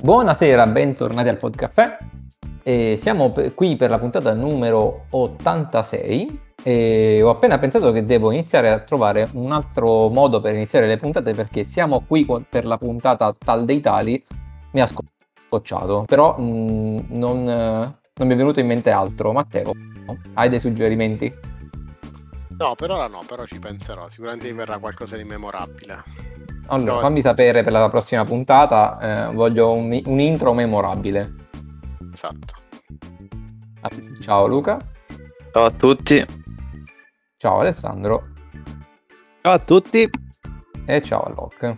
Buonasera, bentornati al Podcaffè. E siamo p- qui per la puntata numero 86 e ho appena pensato che devo iniziare a trovare un altro modo per iniziare le puntate perché siamo qui per la puntata tal dei tali, mi ha scocciato, però mh, non, eh, non mi è venuto in mente altro. Matteo, hai dei suggerimenti? No, per ora no, però ci penserò. Sicuramente mi verrà qualcosa di memorabile. Allora, No. fammi sapere per la prossima puntata, eh, voglio un, un intro memorabile. Esatto. Ah, Ciao Luca, Ciao a tutti. ciao Alessandro Ciao a tutti. e ciao Alok.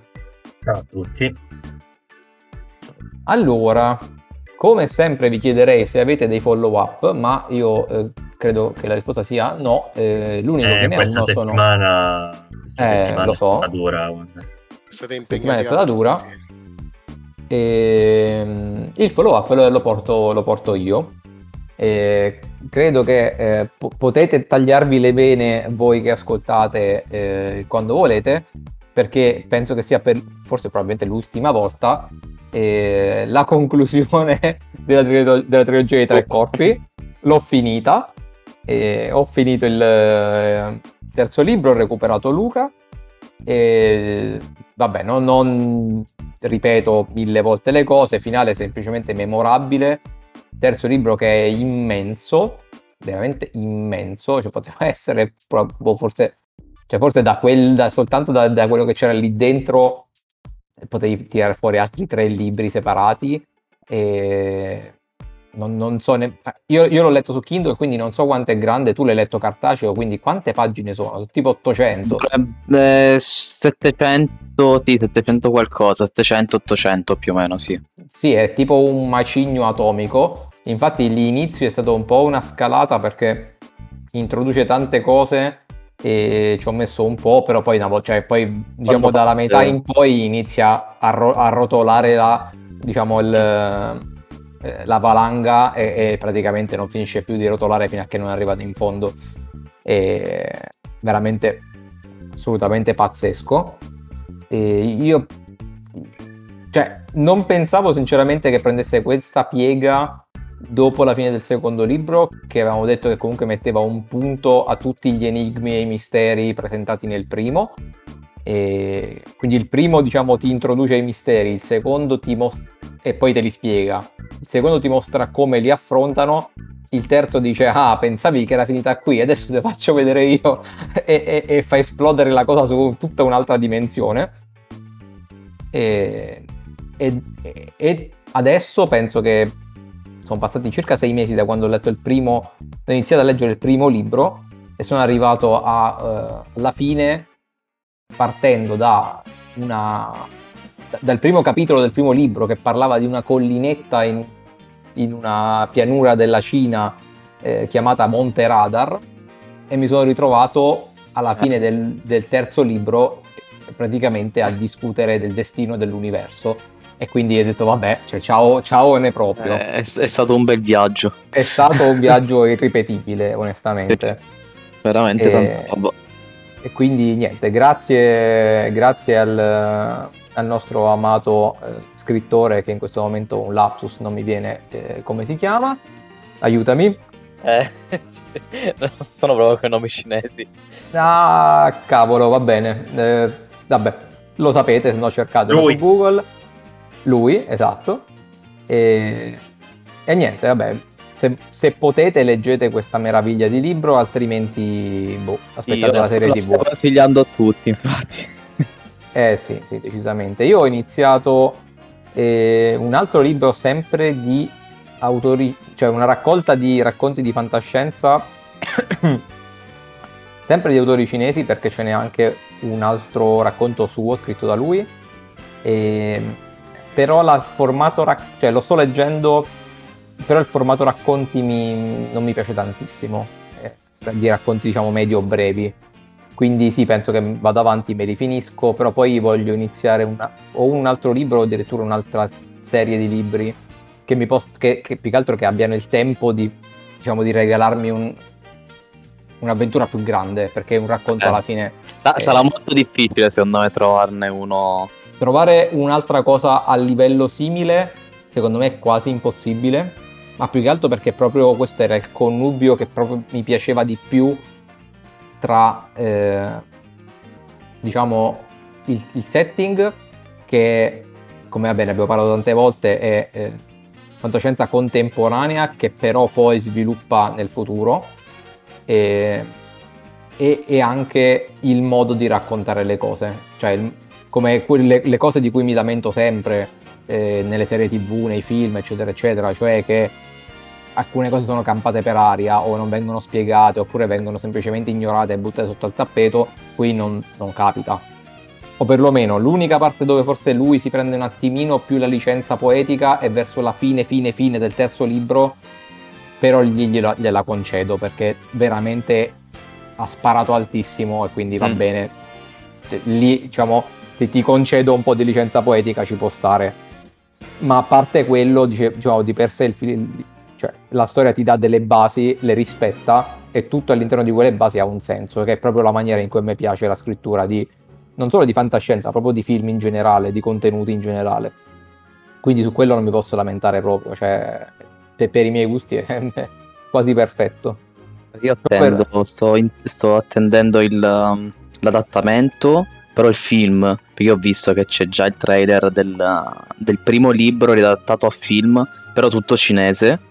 Ciao a tutti. Allora, come sempre vi chiederei se avete dei follow up, ma io eh, credo che la risposta sia no. eh, l'unico Eh, che ne ha questa uno sono... settimana, questa Eh, settimana lo so. è stata impegnati è stata dura. E, mm, il follow up lo, porto, lo porto io. E credo che eh, po- potete tagliarvi le vene voi che ascoltate eh, quando volete, perché penso che sia per forse probabilmente l'ultima volta eh, la conclusione della, trilog- della trilogia dei tre corpi. L'ho finita. e ho finito il eh, terzo libro, ho recuperato Luca. E vabbè, non, non ripeto mille volte le cose, finale semplicemente memorabile. Terzo libro che è immenso, veramente immenso, cioè poteva essere proprio forse, cioè forse da quel, da- soltanto da, da quello che c'era lì dentro potevi tirare fuori altri tre libri separati e non, non so ne- io, io l'ho letto su Kindle quindi non so quanto è grande tu l'hai letto cartaceo quindi quante pagine sono? Sono tipo 800 Dovrebbe 700, sì, 700 qualcosa, 700, 800 più o meno, sì. Sì, è tipo un macigno atomico. Infatti l'inizio è stato un po' una scalata perché introduce tante cose e ci ho messo un po', però poi, una volta, cioè, poi diciamo dalla metà in poi inizia a, ro- a rotolare la, diciamo, il, eh, la valanga e, e praticamente non finisce più di rotolare fino a che non è arrivato in fondo. È veramente assolutamente pazzesco. E io cioè, non pensavo sinceramente che prendesse questa piega dopo la fine del secondo libro, che avevamo detto che comunque metteva un punto a tutti gli enigmi e i misteri presentati nel primo. E quindi il primo, diciamo, ti introduce ai misteri, il secondo ti mostra e poi te li spiega. Il secondo ti mostra come li affrontano. Il terzo dice: Ah, pensavi che era finita qui, adesso te faccio vedere io. e, e- e fa esplodere la cosa su tutta un'altra dimensione. E, e- adesso penso che sono passati circa sei mesi da quando ho letto il primo, ho iniziato a leggere il primo libro e sono arrivato a, eh, alla fine partendo da una, dal primo capitolo del primo libro che parlava di una collinetta in, in una pianura della Cina eh, chiamata Monte Radar e mi sono ritrovato alla fine del, del terzo libro praticamente a discutere del destino dell'universo e quindi ho detto vabbè, cioè, ciao, ciao ne proprio. Eh, È, è stato un bel viaggio. È stato un viaggio irripetibile, onestamente. Veramente tanta roba. E quindi niente, grazie, grazie al, al nostro amato eh, scrittore che in questo momento un lapsus non mi viene eh, come si chiama. Aiutami. Eh, non sono proprio quei nomi cinesi. Ah, cavolo, va bene. Eh, vabbè, lo sapete, se no cercatelo Lui. su Google. Lui, esatto. E, e niente, vabbè. Se, se potete leggete questa meraviglia di libro, altrimenti boh, aspettate Io la serie TV. sto consigliando a tutti, infatti. Eh sì, sì, decisamente. Io ho iniziato eh, un altro libro sempre di autori, cioè una raccolta di racconti di fantascienza, sempre di autori cinesi perché ce n'è anche un altro racconto suo scritto da lui. E, però la- il formato, rac- cioè lo sto leggendo, però il formato racconti mi- non mi piace tantissimo, eh, di racconti diciamo medio brevi. Quindi sì, penso che vado avanti, me li finisco, però poi voglio iniziare una- o un altro libro o addirittura un'altra serie di libri che mi post- che, che più che altro che abbiano il tempo di, diciamo, di regalarmi un- un'avventura più grande, perché un racconto Eh. alla fine Eh. Sarà molto difficile secondo me trovarne uno. trovare un'altra cosa a livello simile secondo me è quasi impossibile, ma più che altro perché proprio questo era il connubio che proprio mi piaceva di più tra, eh, diciamo, il, il setting che, come va bene, abbiamo parlato tante volte, è eh, fantascienza contemporanea che però poi sviluppa nel futuro e, e, e anche il modo di raccontare le cose, cioè il, come quelle, le cose di cui mi lamento sempre eh, nelle serie tv, nei film, eccetera, eccetera, cioè che alcune cose sono campate per aria o non vengono spiegate oppure vengono semplicemente ignorate e buttate sotto al tappeto, qui non, non capita. O perlomeno l'unica parte dove forse lui si prende un attimino più la licenza poetica è verso la fine, fine, fine del terzo libro, però gliela, gliela concedo perché veramente ha sparato altissimo e quindi va Mm. bene. Lì, diciamo, ti, ti concedo un po' di licenza poetica, ci può stare. Ma a parte quello, diciamo, di per sé il cioè, la storia ti dà delle basi, le rispetta e tutto all'interno di quelle basi ha un senso, che è proprio la maniera in cui a me piace la scrittura di non solo di fantascienza, ma proprio di film in generale, di contenuti in generale. Quindi su quello non mi posso lamentare proprio, cioè per, per i miei gusti è quasi perfetto. Io attendo, sto, in- sto attendendo il, um, l'adattamento, però il film, perché ho visto che c'è già il trailer del, del primo libro riadattato a film, però tutto cinese.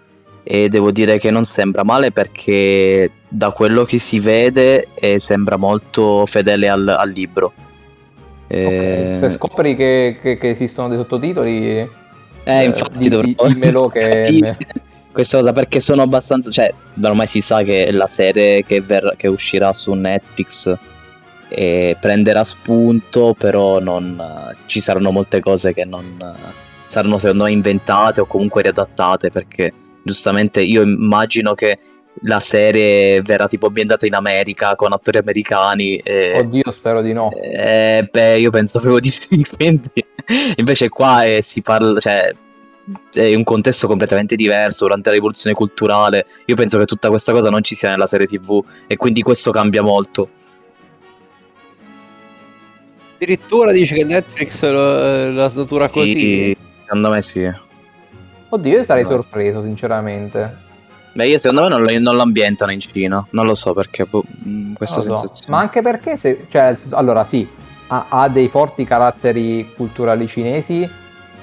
E devo dire che non sembra male perché da quello che si vede eh, sembra molto fedele al, al libro. Eh, Ok, Se scopri che, che- che esistono dei sottotitoli, Eh, Eh, infatti di- dovrò... di- dimmelo che- questa cosa perché sono abbastanza... Cioè, ormai si sa che la serie che, ver- che uscirà su Netflix eh, prenderà spunto, però non, ci saranno molte cose che non saranno secondo me inventate o comunque riadattate perché giustamente io immagino che la serie verrà tipo ambientata in America con attori americani e... oddio, spero di no. Eh, beh, io penso proprio di sì, quindi invece qua eh, si parla, cioè è un contesto completamente diverso durante la rivoluzione culturale. Io penso che tutta questa cosa non ci sia nella serie TV e quindi questo cambia molto. Addirittura dice che Netflix lo- la snatura Sì, così. Secondo me sì. Oddio, io sarei No. sorpreso, sinceramente. Beh, io secondo me non lo, non lo ambientano in Cina, non lo so perché boh, mh, questa so. sensazione. Ma anche perché, se, cioè, allora sì, ha, ha dei forti caratteri culturali cinesi,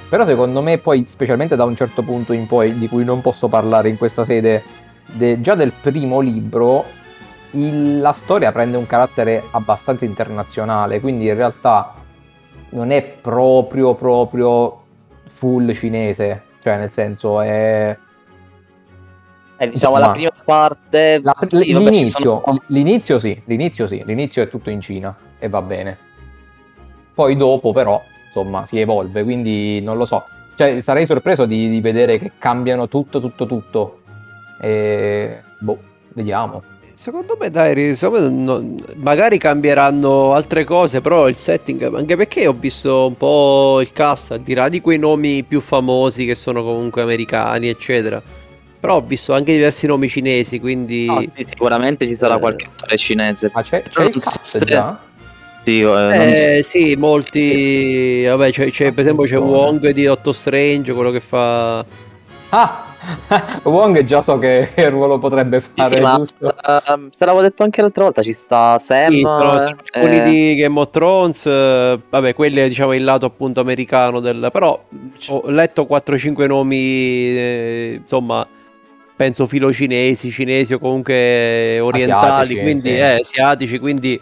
però secondo me poi, specialmente da un certo punto in poi, di cui non posso parlare in questa sede, de- già del primo libro, il- la storia prende un carattere abbastanza internazionale, quindi in realtà non è proprio, proprio full cinese, cioè nel senso è... Eh, diciamo Ma- la prima parte... La- sì, vabbè, l'inizio, sono- l'inizio sì, l'inizio sì, l'inizio è tutto in Cina e va bene. Poi dopo però, insomma, si evolve, quindi non lo so. Cioè, sarei sorpreso di, di vedere che cambiano tutto, tutto, tutto. E boh, vediamo. Secondo me, dai, secondo me non- magari cambieranno altre cose, però il setting, anche perché ho visto un po' il cast, al di là di quei nomi più famosi che sono comunque americani, eccetera. Però ho visto anche diversi nomi cinesi, quindi... No, sì, sicuramente ci sarà Eh. qualche attore cinese. Ma c'è, c'è il cast già? Sì, eh, Eh, sì, molti... Vabbè, c'è, c'è- per esempio c'è. Wong di Otto Strange, quello che fa... Ah! Wong già so che, che ruolo potrebbe fare, sì, ma ehm, se l'avevo detto anche l'altra volta, ci sta Sam. Sì, sono, sono eh, alcuni di Game of Thrones, eh, vabbè, quelli è diciamo il lato appunto americano del... Però ho letto 4-5 nomi, eh, insomma, penso filo cinesi, cinesi o comunque orientali, Asiatici, quindi sì. eh, asiatici, quindi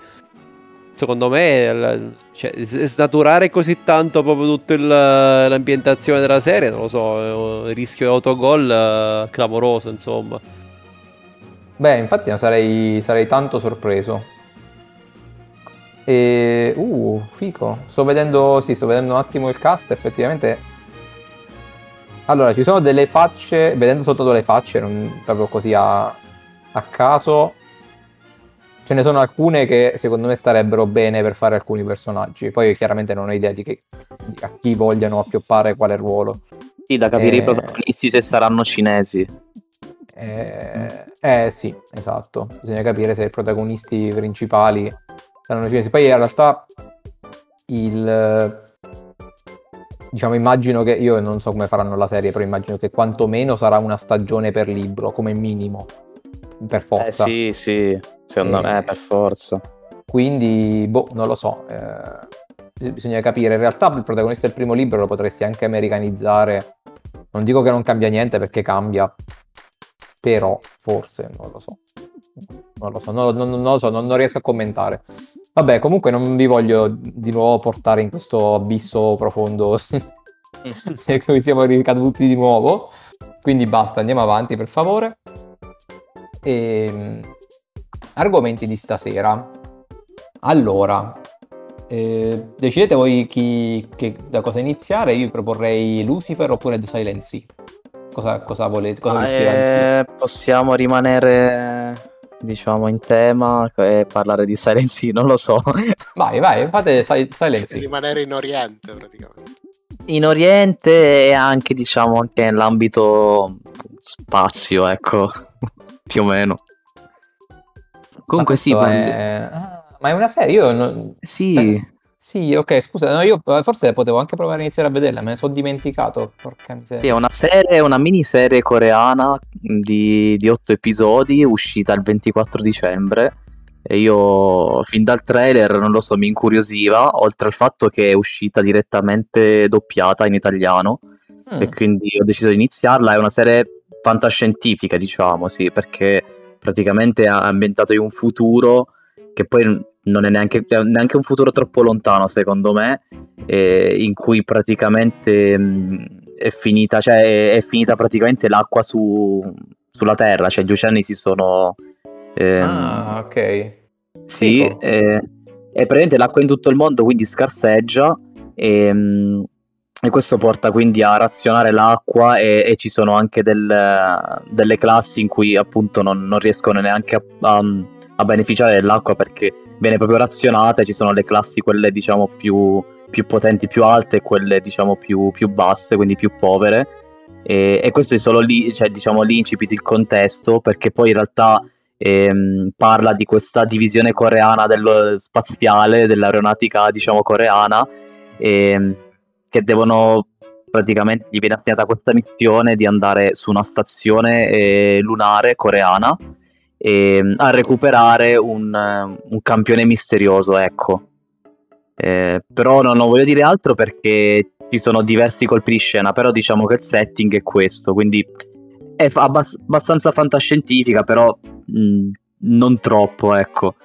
secondo me cioè, snaturare così tanto proprio tutta l'ambientazione della serie, non lo so, il rischio di autogol eh, clamoroso, insomma. Beh, infatti no, sarei, sarei tanto sorpreso. E... Uh, fico. Sto vedendo, sì, sto vedendo un attimo il cast, effettivamente... Allora, ci sono delle facce, vedendo soltanto le facce, non proprio così a, a caso, ce ne sono alcune che secondo me starebbero bene per fare alcuni personaggi. Poi chiaramente non ho idea di, che, di a chi vogliano appioppare quale ruolo. Sì, da capire Eh. i protagonisti se saranno cinesi. Eh, eh, sì, esatto. Bisogna capire se i protagonisti principali saranno cinesi. Poi in realtà il diciamo, immagino che io non so come faranno la serie, però immagino che quantomeno sarà una stagione per libro, come minimo, per Eh forza. sì, sì, secondo Eh, me per forza. Quindi, boh, non lo so. eh, bisogna capire. In realtà il protagonista del primo libro lo potresti anche americanizzare. Non dico che non cambia niente perché cambia, però forse, non lo so. Non lo so, non, non- non lo so, non, non riesco a commentare. Vabbè, comunque non vi voglio di nuovo portare in questo abisso profondo in cui siamo ricaduti di nuovo. Quindi basta, andiamo avanti per favore. Ehm, argomenti di stasera. Allora, eh, decidete voi chi, che- da cosa iniziare. Io proporrei Lucifer oppure The Silent Sea. Cosa, cosa volete? Cosa vi Ah, eh, possiamo rimanere, diciamo, in tema e parlare di Silent Hill, non lo so. Vai, vai, fate Si- Silent Sea. Rimanere in Oriente praticamente. In Oriente e anche, diciamo, anche nell'ambito spazio, ecco, più o meno. Comunque sì, quando- è... ah, ma è una serie? Io non- sì, Sì, ok, scusa, no, io eh, forse potevo anche provare a iniziare a vederla, me ne sono dimenticato. Porca sì, è miseria. una serie, una miniserie coreana di, di 8 episodi, uscita il 24 dicembre. E io fin dal trailer, non lo so, mi incuriosiva, oltre al fatto che è uscita direttamente doppiata in italiano. Mm. e quindi ho deciso di iniziarla. È una serie fantascientifica, diciamo, sì, perché praticamente è ambientato in un futuro che poi non è neanche, neanche un futuro troppo lontano, secondo me, eh, in cui praticamente mh, è finita, cioè è, è finita praticamente l'acqua su- sulla Terra, cioè gli oceani si sono... ehm, Ah, ok. sì, eh, è praticamente l'acqua in tutto il mondo, quindi scarseggia e, mm, e questo porta quindi a razionare l'acqua e, e ci sono anche del- delle classi in cui appunto non, non riescono neanche a, a- a beneficiare dell'acqua perché viene proprio razionata e ci sono le classi quelle diciamo più, più potenti, più alte e quelle diciamo più, più basse, quindi più povere. E, e questo è solo lì, cioè diciamo l'incipit, il contesto, perché poi in realtà ehm, parla di questa divisione coreana dello spaziale, dell'aeronautica, diciamo, coreana, ehm, che devono praticamente gli viene assegnata questa missione di andare su una stazione eh, lunare coreana ehm, a recuperare un, eh, un campione misterioso, ecco. Eh, però non, non voglio dire altro perché ci sono diversi colpi di scena, però diciamo che il setting è questo, quindi è fa- abbas- abbastanza fantascientifica, però mh, non troppo, ecco.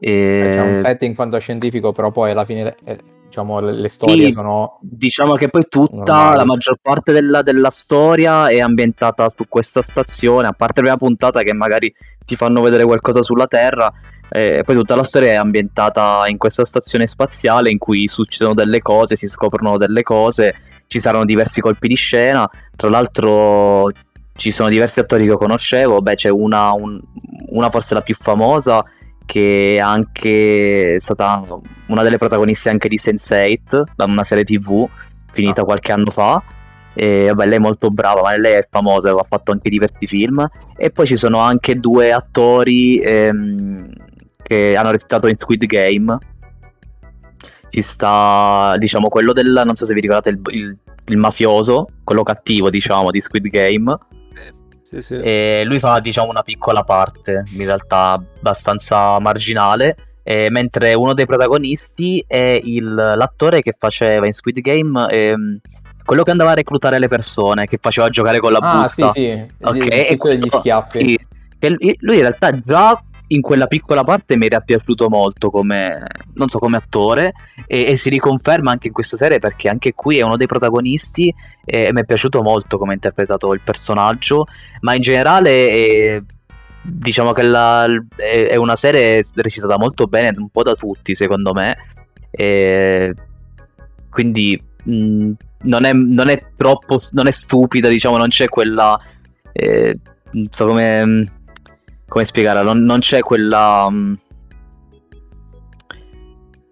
Eh, C'è un E- setting fantascientifico, però poi alla fine eh, diciamo le, le storie Sì. sono Diciamo che poi tutta Normali. la maggior parte della, della storia è ambientata su questa stazione, a parte la prima puntata che magari ti fanno vedere qualcosa sulla Terra, eh, poi tutta la storia è ambientata in questa stazione spaziale in cui succedono delle cose, si scoprono delle cose, ci saranno diversi colpi di scena, tra l'altro ci sono diversi attori che conoscevo, beh c'è una, un- una forse la più famosa che è anche stata una delle protagoniste anche di Sense8, da una serie tv finita Ah. qualche anno fa. E vabbè, lei è molto brava, ma lei è famosa, ha fatto anche diversi film. E poi ci sono anche due attori ehm, che hanno recitato in Squid Game. Ci sta, diciamo, quello del, non so se vi ricordate, il, il- il mafioso, quello cattivo, diciamo, di Squid Game. Sì, sì. E lui fa, diciamo, una piccola parte, in realtà abbastanza marginale. eh, mentre uno dei protagonisti è il- l'attore che faceva in Squid Game, ehm, quello che andava a reclutare le persone, che faceva giocare con la Ah, busta. sì, sì, Ok, e tizio degli quello- schiaffi. sì, che lui in realtà già in quella piccola parte mi era piaciuto molto come, non so, come attore e, e si riconferma anche in questa serie perché anche qui è uno dei protagonisti e, mi è piaciuto molto come ha interpretato il personaggio, ma in generale eh, diciamo che la- è, è una serie recitata molto bene un po' da tutti secondo me e quindi mh, non, è, non è troppo non è stupida diciamo non c'è quella eh, so come, come spiegarla, non, non c'è quella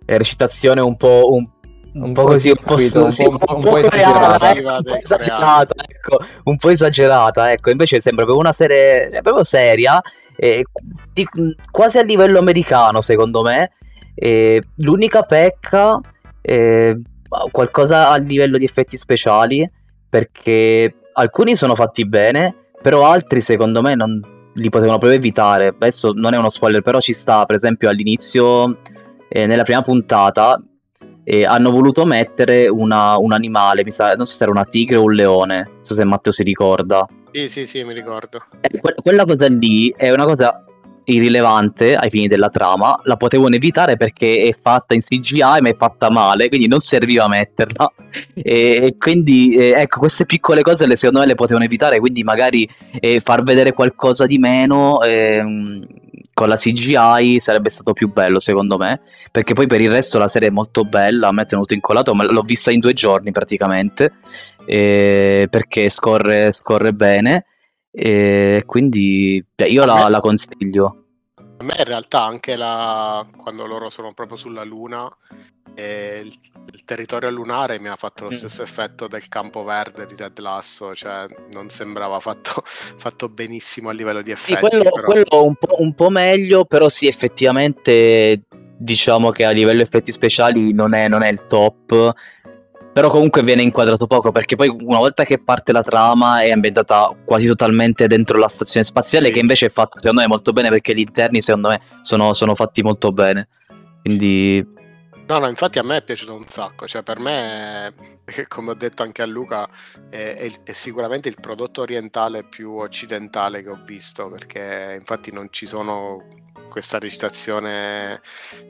eh, recitazione un po', un, un Un po' così, un po', un un esagerata. ecco, un po' esagerata, ecco, un po' esagerata, ecco, invece sembra proprio una serie è proprio seria, eh, di- quasi a livello americano secondo me. Eh, l'unica pecca, eh, qualcosa a livello di effetti speciali, perché alcuni sono fatti bene, però altri secondo me non li potevano proprio evitare. Adesso non è uno spoiler, però ci sta, per esempio, all'inizio, eh, nella prima puntata, eh, hanno voluto mettere una- un animale, mi sa, non so se era una tigre o un leone, non so se Matteo si ricorda. Sì, sì, sì, mi ricordo. Eh, que- quella cosa lì è una cosa irrilevante ai fini della trama, la potevano evitare perché è fatta in CGI ma è fatta male, quindi non serviva metterla. E, quindi eh, ecco, queste piccole cose le, secondo me le potevano evitare, quindi magari eh, far vedere qualcosa di meno ehm, con la CGI sarebbe stato più bello secondo me, perché poi per il resto la serie è molto bella, a me è tenuto incollato, ma l'ho vista in due giorni praticamente, eh, perché scorre, scorre bene. E quindi beh, io la, me- la consiglio. A me in realtà anche la... quando loro sono proprio sulla Luna, eh, il, il territorio lunare mi ha fatto lo Mm. stesso effetto del campo verde di Ted Lasso, cioè non sembrava fatto, fatto benissimo a livello di Sì, effetti. quello, però- quello un, po', un po' meglio, però sì, effettivamente diciamo che a livello effetti speciali non è, non è il top. Però comunque viene inquadrato poco perché poi una volta che parte la trama è ambientata quasi totalmente dentro la stazione spaziale Sì, che invece è fatta secondo me molto bene perché gli interni secondo me sono, sono fatti molto bene. Quindi No, no, infatti a me è piaciuto un sacco, cioè per me, come ho detto anche a Luca, è, è è sicuramente il prodotto orientale più occidentale che ho visto, perché infatti non ci sono questa recitazione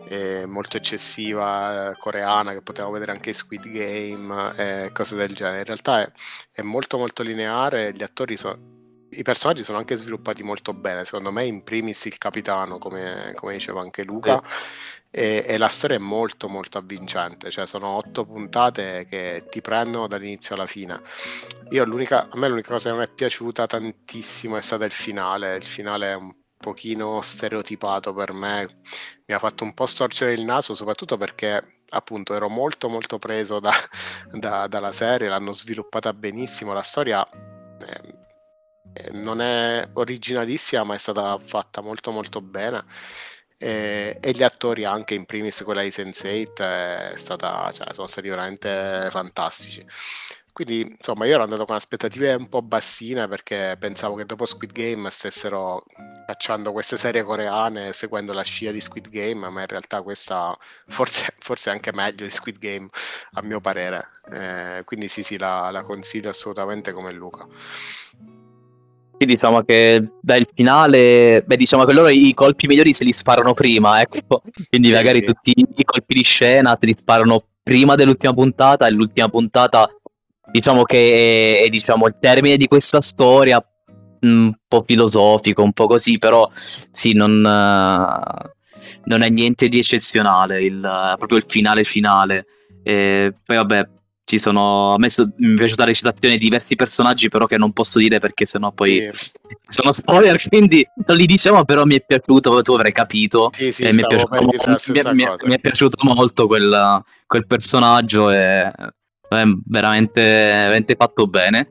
eh, molto eccessiva eh, coreana che potevamo vedere anche in Squid Game e cose del genere. In realtà è, è molto molto lineare, gli attori sono... I personaggi sono anche sviluppati molto bene, secondo me in primis il capitano, come, come diceva anche Luca, e, e la storia è molto molto avvincente, cioè sono otto puntate che ti prendono dall'inizio alla fine. Io l'unica, a me l'unica cosa che mi è piaciuta tantissimo è stata il finale, il finale è un pochino stereotipato per me, mi ha fatto un po' storcere il naso, soprattutto perché appunto ero molto molto preso da- da- dalla serie, l'hanno sviluppata benissimo, la storia eh, eh, non è originalissima ma è stata fatta molto molto bene. E, e gli attori anche in primis quella di Sense8 è stata, cioè, sono stati veramente fantastici quindi insomma io ero andato con aspettative un po' bassine perché pensavo che dopo Squid Game stessero cacciando queste serie coreane seguendo la scia di Squid Game ma in realtà questa forse, forse è anche meglio di Squid Game a mio parere Eh, quindi sì sì la, la consiglio assolutamente come Luca diciamo che dai il finale, beh diciamo che loro i colpi migliori se li sparano prima, ecco. Quindi Sì, magari sì. tutti i colpi di scena te li sparano prima dell'ultima puntata e l'ultima puntata diciamo che è, è, diciamo, il termine di questa storia un po' filosofico, un po' così, però sì, non, eh, non è niente di eccezionale, il, proprio il finale finale. E poi vabbè, ci sono, a me so- mi è piaciuta la recitazione di diversi personaggi, però che non posso dire perché sennò poi Sì. sono spoiler, quindi non li diciamo, però mi è piaciuto, tu avrai capito. Sì, sì, mi è, piaciuto, mi- mi- mi è piaciuto molto quel, quel personaggio e veramente, veramente fatto bene.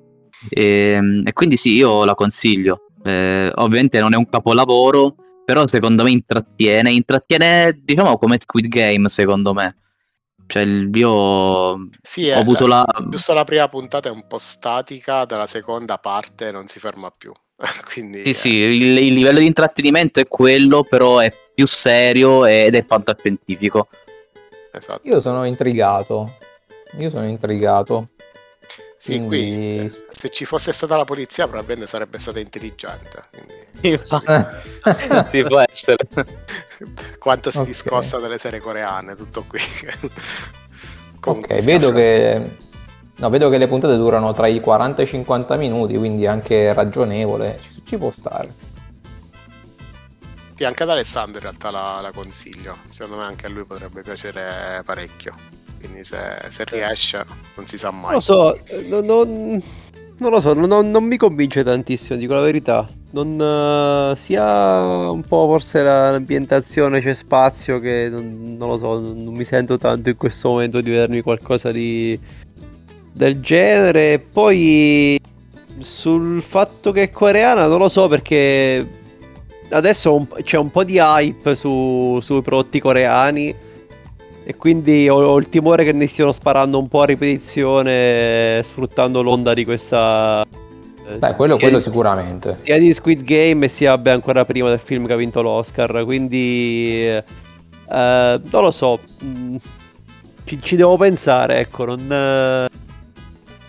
E, e quindi sì, io la consiglio. Eh, ovviamente non è un capolavoro, però secondo me intrattiene, intrattiene diciamo come Squid Game secondo me. Cioè il- io Sì, ho è avuto la- la... giusto la prima puntata è un po' statica, dalla seconda parte non si ferma più. Quindi, Sì, eh, sì, il, il livello di intrattenimento è quello, però è più serio ed è fantascientifico. esatto. Io sono intrigato. Io sono intrigato. Sì, qui Quindi- eh, se ci fosse stata la polizia probabilmente sarebbe stata intelligente. quindi- sì, può essere. Quanto si Ok. discosta dalle serie coreane, tutto qui. Comunque, Ok, vedo che... No, vedo che le puntate durano tra i 40 e i 50 minuti, quindi anche ragionevole. Ci, ci può stare. Sì, anche ad Alessandro in realtà la, la consiglio. Secondo me anche a lui potrebbe piacere parecchio. Quindi se, se riesce, non si sa mai. Non lo so, non, non- non lo so, non, non mi convince tantissimo, dico la verità. Non, eh, sia un po' forse la- l'ambientazione c'è spazio che non, non lo so, non, mi sento tanto in questo momento di vedermi qualcosa di del genere. Poi sul fatto che è coreana non lo so perché adesso c'è un po' di hype su- sui prodotti coreani E quindi ho, il timore che ne stiano sparando un po' a ripetizione, sfruttando l'onda di questa. eh, Beh, quello, quello di- sicuramente. sia di Squid Game sia beh, ancora prima del film che ha vinto l'Oscar. Quindi eh, non lo so, mm, ci, ci devo pensare. Ecco, non. eh.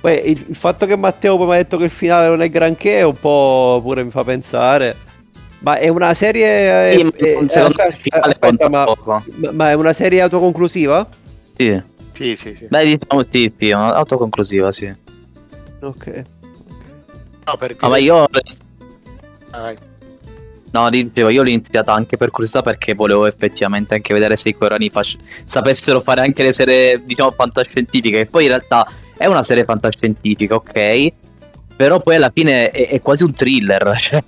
Poi il, il fatto che Matteo poi mi ha detto che il finale non è granché, un po' pure mi fa pensare. Ma è una serie. eh, Sì, ma eh, il aspetta, aspetta, ma, ma- è una serie autoconclusiva? Sì. Sì, sì, sì. Beh, diciamo sì, sì, autoconclusiva, sì. Ok. No, per Ah, ma dire- io Vai. No, dicevo, io l'ho iniziata anche per curiosità perché volevo effettivamente anche vedere se i coreani fac- sapessero fare anche le serie, diciamo, fantascientifiche. E poi in realtà è una serie fantascientifica, ok? Però poi alla fine è, è quasi un thriller, cioè,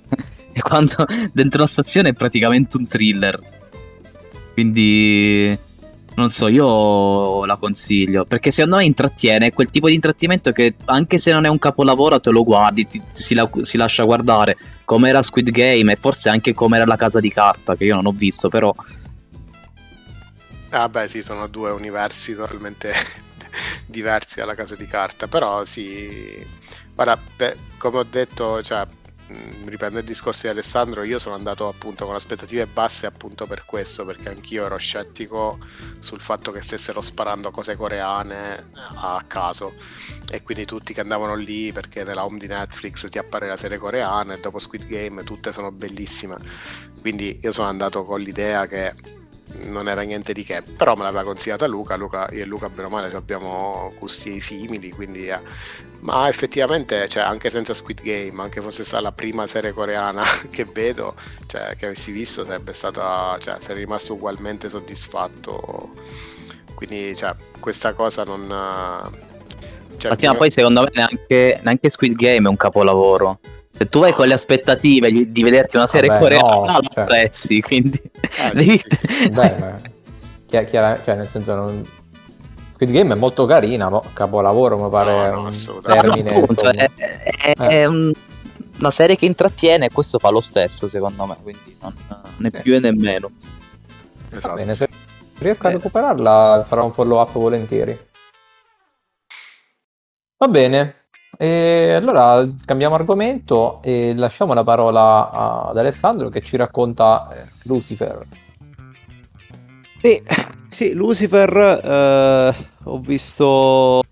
è quando dentro una stazione è praticamente un thriller. Quindi, non so, io la consiglio, perché secondo me intrattiene, quel tipo di intrattenimento che anche se non è un capolavoro te lo guardi, ti- si, la- si lascia guardare come era Squid Game e forse anche come era la casa di carta che io non ho visto però Ah, beh, sì, sono due universi totalmente diversi alla casa di carta, però sì. Guarda, beh, come ho detto, cioè, riprendo il discorso di Alessandro, io sono andato appunto con aspettative basse appunto per questo, perché anch'io ero scettico sul fatto che stessero sparando cose coreane a caso e quindi tutti che andavano lì perché nella home di Netflix ti appare la serie coreana e dopo Squid Game tutte sono bellissime. Quindi io sono andato con l'idea che non era niente di che, però me l'aveva consigliata Luca, Luca io e Luca bene o male abbiamo gusti simili, quindi eh, ma effettivamente, cioè, anche senza Squid Game, anche fosse stata la prima serie coreana che vedo, cioè, che avessi visto, sarebbe stata, cioè, sarei rimasto ugualmente soddisfatto. Quindi, cioè, questa cosa non... Cioè, Mattina, mi- poi secondo me neanche, neanche Squid Game è un capolavoro se tu vai con le aspettative di, vederti una serie Vabbè, coreana no, la cioè. apprezzi quindi Eh, devi- sì, sì. Beh, ma- chia- chiara- cioè, nel senso, non... Squid Game è molto carina, mo- capolavoro mi pare No, no, un termine. No, appunto, insomma. è, è- è un- una serie che intrattiene e questo fa lo stesso secondo me quindi non, né Sì. più né meno Va Esatto. bene, se riesco a Eh. recuperarla farò un follow up volentieri. Va bene, e allora cambiamo argomento e lasciamo la parola ad Alessandro che ci racconta eh, Lucifer. Sì, sì, Lucifer, eh, ho visto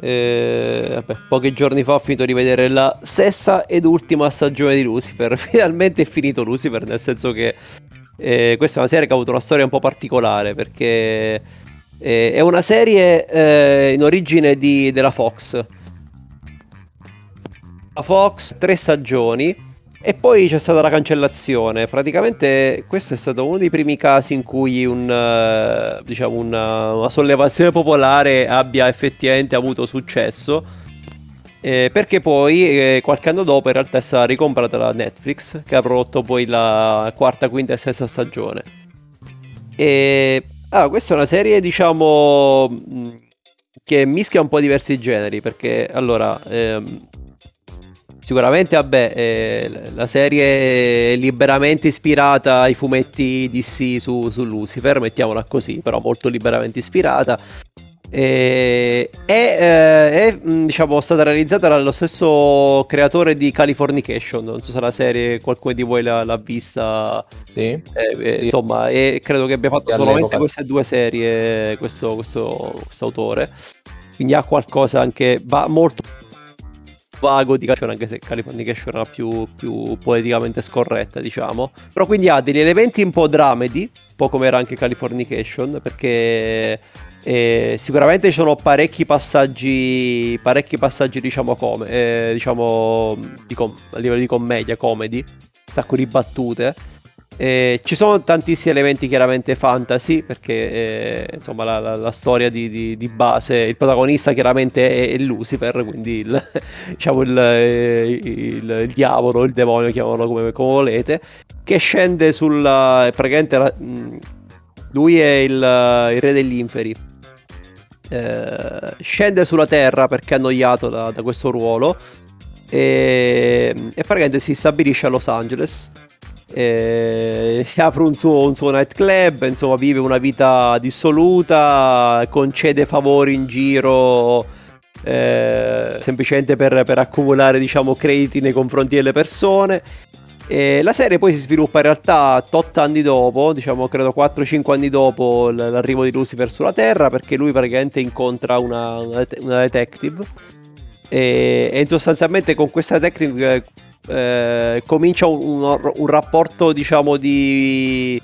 eh, vabbè, pochi giorni fa ho finito di vedere la sesta ed ultima stagione di Lucifer. Finalmente è finito Lucifer, nel senso che eh, questa è una serie che ha avuto una storia un po' particolare perché eh, è una serie eh, in origine di- della Fox. Fox, tre stagioni. E poi c'è stata la cancellazione. Praticamente questo è stato uno dei primi casi in cui un, eh, diciamo una, una sollevazione popolare abbia effettivamente avuto successo. Eh, perché poi eh, qualche anno dopo in realtà è stata ricomprata da Netflix che ha prodotto poi la quarta, quinta e sesta stagione. E ah, questa è una serie diciamo che mischia un po' diversi generi perché allora ehm, Sicuramente, vabbè, eh, la serie è liberamente ispirata ai fumetti DC su, su Lucifer, mettiamola così, però molto liberamente ispirata. E, è, eh, è, mh, diciamo, stata realizzata dallo stesso creatore di Californication. Non so se la serie qualcuno di voi l'ha, l'ha vista. Sì, Eh, eh, Sì. Insomma, e credo che abbia fatto Sì, solamente queste due serie, questo, questo, questo autore. Quindi ha qualcosa anche va molto vago di Californication, anche se Californication era più, più poeticamente scorretta, diciamo. Però quindi ha degli elementi un po' dramedy, un po' come era anche Californication, perché eh, sicuramente ci sono parecchi passaggi, parecchi passaggi, diciamo, come, eh, diciamo, di com- a livello di commedia, comedy, un sacco di battute. Eh, ci sono tantissimi elementi chiaramente fantasy perché eh, insomma la, la- la storia di, di- di base, il protagonista chiaramente è, è Lucifer, quindi il, diciamo il, eh, il- il diavolo, il demonio, chiamalo come, come volete, che scende sulla... praticamente ra- mh, lui è il, il re degli inferi. Eh, scende sulla terra perché è annoiato da, da questo ruolo e, e praticamente si stabilisce a Los Angeles eh, si apre un suo, un suo nightclub, insomma vive una vita dissoluta, concede favori in giro eh, semplicemente per, per accumulare diciamo, crediti nei confronti delle persone. E la serie poi si sviluppa in realtà 8 anni dopo, diciamo credo 4-5 anni dopo l'arrivo di Lucifer sulla Terra, perché lui praticamente incontra una, una, detective e, e, sostanzialmente con questa detective eh, comincia un, un, un, rapporto diciamo di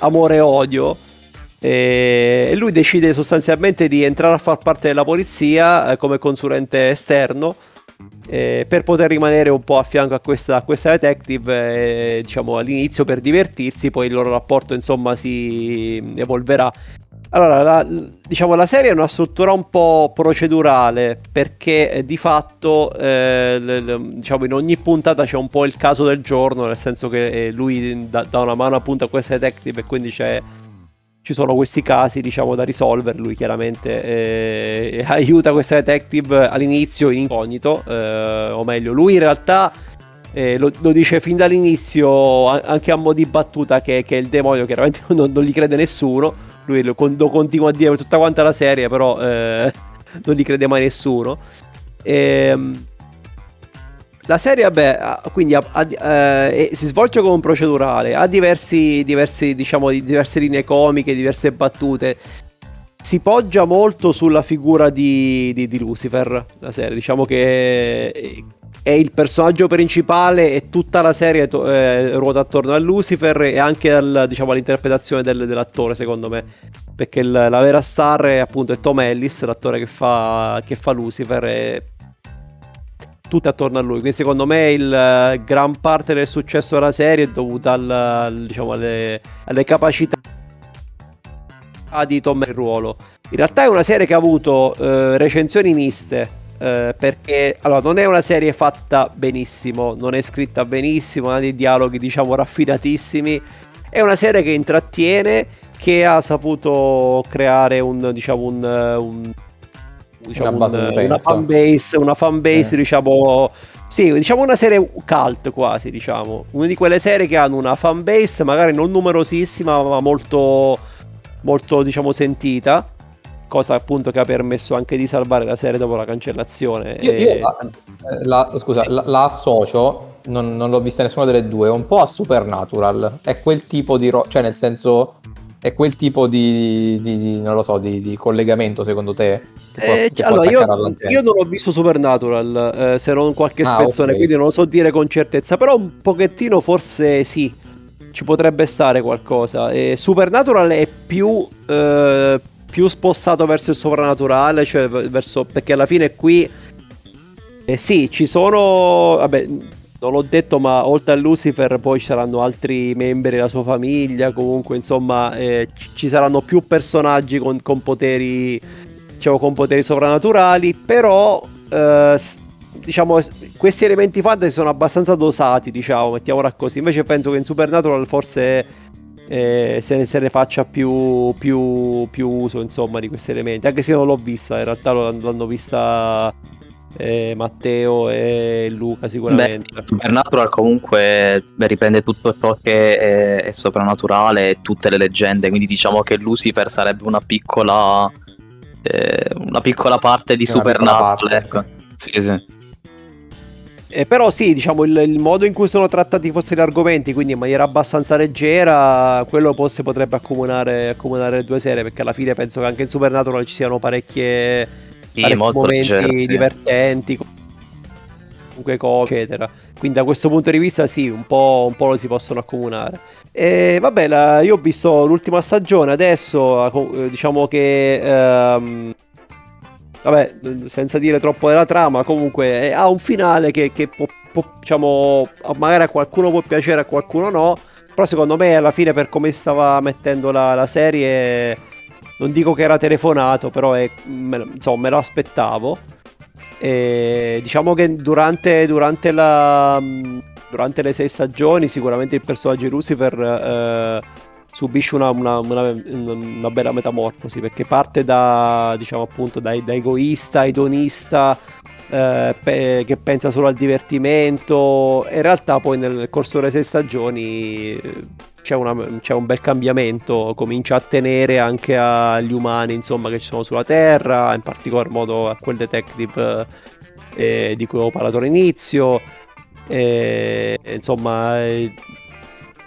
amore e odio e lui decide sostanzialmente di entrare a far parte della polizia eh, come consulente esterno eh, per poter rimanere un po' a fianco a questa, a questa detective, eh, diciamo all'inizio per divertirsi, poi il loro rapporto insomma si evolverà. Allora, la, diciamo la serie è una struttura un po' procedurale perché eh, di fatto eh, le, le, diciamo in ogni puntata c'è un po' il caso del giorno, nel senso che eh, lui dà, dà una mano appunto a questa detective e quindi ci sono questi casi diciamo da risolvere. Lui chiaramente eh, aiuta questa detective all'inizio in incognito eh, o meglio lui in realtà eh, lo, lo, dice fin dall'inizio anche a mo' di battuta che, che è il demonio chiaramente non, non, gli crede nessuno lui lo, lo, continua a dire per tutta quanta la serie però eh, non gli crede mai nessuno e, ehm, la serie, vabbè, quindi ha, ha, eh, si svolge come un procedurale, ha diversi, diversi, diciamo, diverse linee comiche, diverse battute. Si poggia molto sulla figura di, di, di Lucifer, la serie. Diciamo che è il personaggio principale e tutta la serie to- eh, ruota attorno a Lucifer e anche al, diciamo, all'interpretazione del, dell'attore, secondo me. Perché il, la vera star è appunto è Tom Ellis, l'attore che fa, che fa Lucifer. E tutte attorno a lui. Quindi secondo me il uh, gran parte del successo della serie è dovuta al, al, diciamo, alle, alle, capacità di Tom nel ruolo. In realtà è una serie che ha avuto uh, recensioni miste. Uh, perché allora, non è una serie fatta benissimo, non è scritta benissimo, ha dei dialoghi diciamo raffinatissimi. È una serie che intrattiene, che ha saputo creare un, diciamo, un, un diciamo, una, un, una fanbase, una fanbase eh. diciamo sì, diciamo una serie cult quasi, diciamo. Una di quelle serie che hanno una fanbase magari non numerosissima, ma molto, molto diciamo, sentita. Cosa appunto che ha permesso anche di salvare la serie dopo la cancellazione. Io, e... io la, la, scusa, sì. la, la, associo, non, non, l'ho vista nessuna delle due, un po' a Supernatural. È quel tipo di... Ro- cioè nel senso è quel tipo di, di, di non lo so, di, di, collegamento secondo te? Può, eh, che allora, io, io, non ho visto Supernatural, eh, se non qualche ah, spezzone, okay. quindi non lo so dire con certezza, però un pochettino forse sì, ci potrebbe stare qualcosa. E Supernatural è più, eh, più spostato verso il soprannaturale, cioè verso, perché alla fine qui... Eh, sì, ci sono... Vabbè, non l'ho detto, ma oltre a Lucifer poi ci saranno altri membri della sua famiglia, comunque insomma eh, ci saranno più personaggi con, con, poteri, diciamo, con poteri sovrannaturali, però eh, diciamo questi elementi fantasy sono abbastanza dosati, diciamo, mettiamola così. Invece penso che in Supernatural forse eh, se, ne, se, ne, faccia più, più, più, uso insomma di questi elementi, anche se non l'ho vista, in realtà l'hanno vista eh, Matteo e Luca sicuramente. Beh, Supernatural comunque riprende tutto ciò che è, è, soprannaturale e tutte le leggende, quindi diciamo che Lucifer sarebbe una piccola, eh, una piccola parte di una Supernatural. Ecco. Sì, sì. Eh, però sì, diciamo il, il, modo in cui sono trattati forse gli argomenti, quindi in maniera abbastanza leggera, quello forse potrebbe accomunare, accomunare le due serie, perché alla fine penso che anche in Supernatural ci siano parecchie sì, momenti leggero, sì. divertenti, comunque cose, eccetera. Quindi da questo punto di vista sì, un po', un po lo si possono accomunare. E vabbè, la, io ho visto l'ultima stagione, adesso eh, diciamo che... Ehm, vabbè, senza dire troppo della trama, comunque ha un finale che, che può, può, diciamo, magari a qualcuno può piacere, a qualcuno no. Però secondo me alla fine per come stava mettendo la, la serie non dico che era telefonato, però è, me, insomma, me lo aspettavo. E diciamo che durante, durante, la, durante le sei stagioni sicuramente il personaggio di Lucifer eh, subisce una, una, una, una, bella metamorfosi perché parte da, diciamo appunto, da, da egoista, edonista, eh, pe- che pensa solo al divertimento. In realtà poi nel corso delle sei stagioni eh, c'è, c'è un bel cambiamento, comincia a tenere anche agli umani insomma, che ci sono sulla Terra, in particolar modo a quel detective eh, di cui ho parlato all'inizio. E, insomma, eh,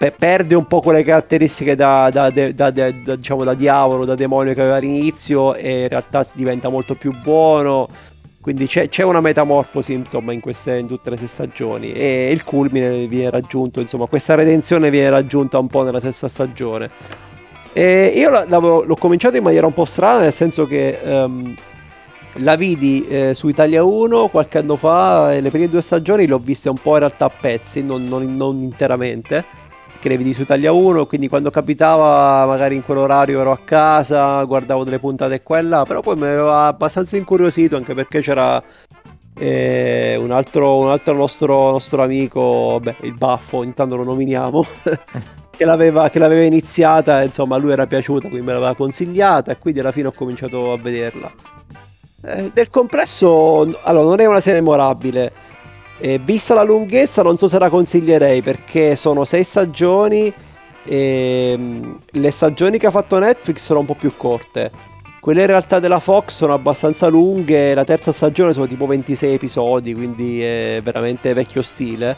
pe- perde un po' quelle caratteristiche da, da- de- da- de- da- diciamo, da diavolo, da demonio che aveva all'inizio e in realtà si diventa molto più buono. Quindi c'è, c'è una metamorfosi insomma in, queste, in tutte le sei stagioni e il culmine viene raggiunto, insomma questa redenzione viene raggiunta un po' nella sesta stagione. E io l'ho cominciato in maniera un po' strana, nel senso che ehm, la vidi eh, su Italia 1 qualche anno fa, e le prime due stagioni le ho viste un po' in realtà a pezzi, non, non- non interamente, che le vidi su Italia 1, quindi quando capitava magari in quell'orario ero a casa, guardavo delle puntate qua e là, però poi mi aveva abbastanza incuriosito anche perché c'era eh, un, altro, un altro nostro, nostro amico, beh, il Baffo, intanto lo nominiamo, che l'aveva, che l'aveva iniziata, insomma a lui era piaciuta, quindi me l'aveva consigliata e quindi alla fine ho cominciato a vederla. Eh, del complesso, allora, non è una serie memorabile. Eh, vista la lunghezza, non so se la consiglierei perché sono sei stagioni. E mm, le stagioni che ha fatto Netflix sono un po' più corte. Quelle in realtà della Fox sono abbastanza lunghe. La terza stagione sono tipo 26 episodi, quindi è veramente vecchio stile.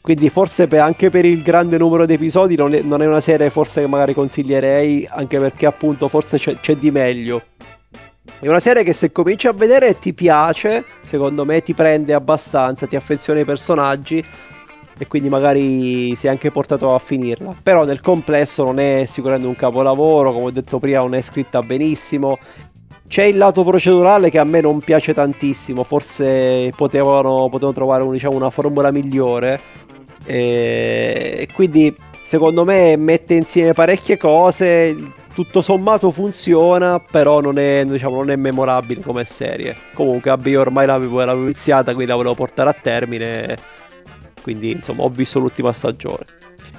Quindi forse per- anche per il grande numero di episodi non è, non è una serie forse che magari consiglierei, anche perché appunto forse c'è, c'è di meglio. È una serie che se cominci a vedere ti piace, secondo me ti prende abbastanza, ti affezioni ai personaggi e quindi magari sei anche portato a finirla. Però nel complesso non è sicuramente un capolavoro, come ho detto prima non è scritta benissimo. C'è il lato procedurale che a me non piace tantissimo, forse potevano, potevano trovare un- diciamo, una formula migliore. E quindi secondo me mette insieme parecchie cose. Tutto sommato funziona, però non è, diciamo, non è memorabile come serie. Comunque, io ormai l'avevo, l'avevo iniziata, quindi la volevo portare a termine. Quindi, insomma, ho visto l'ultima stagione.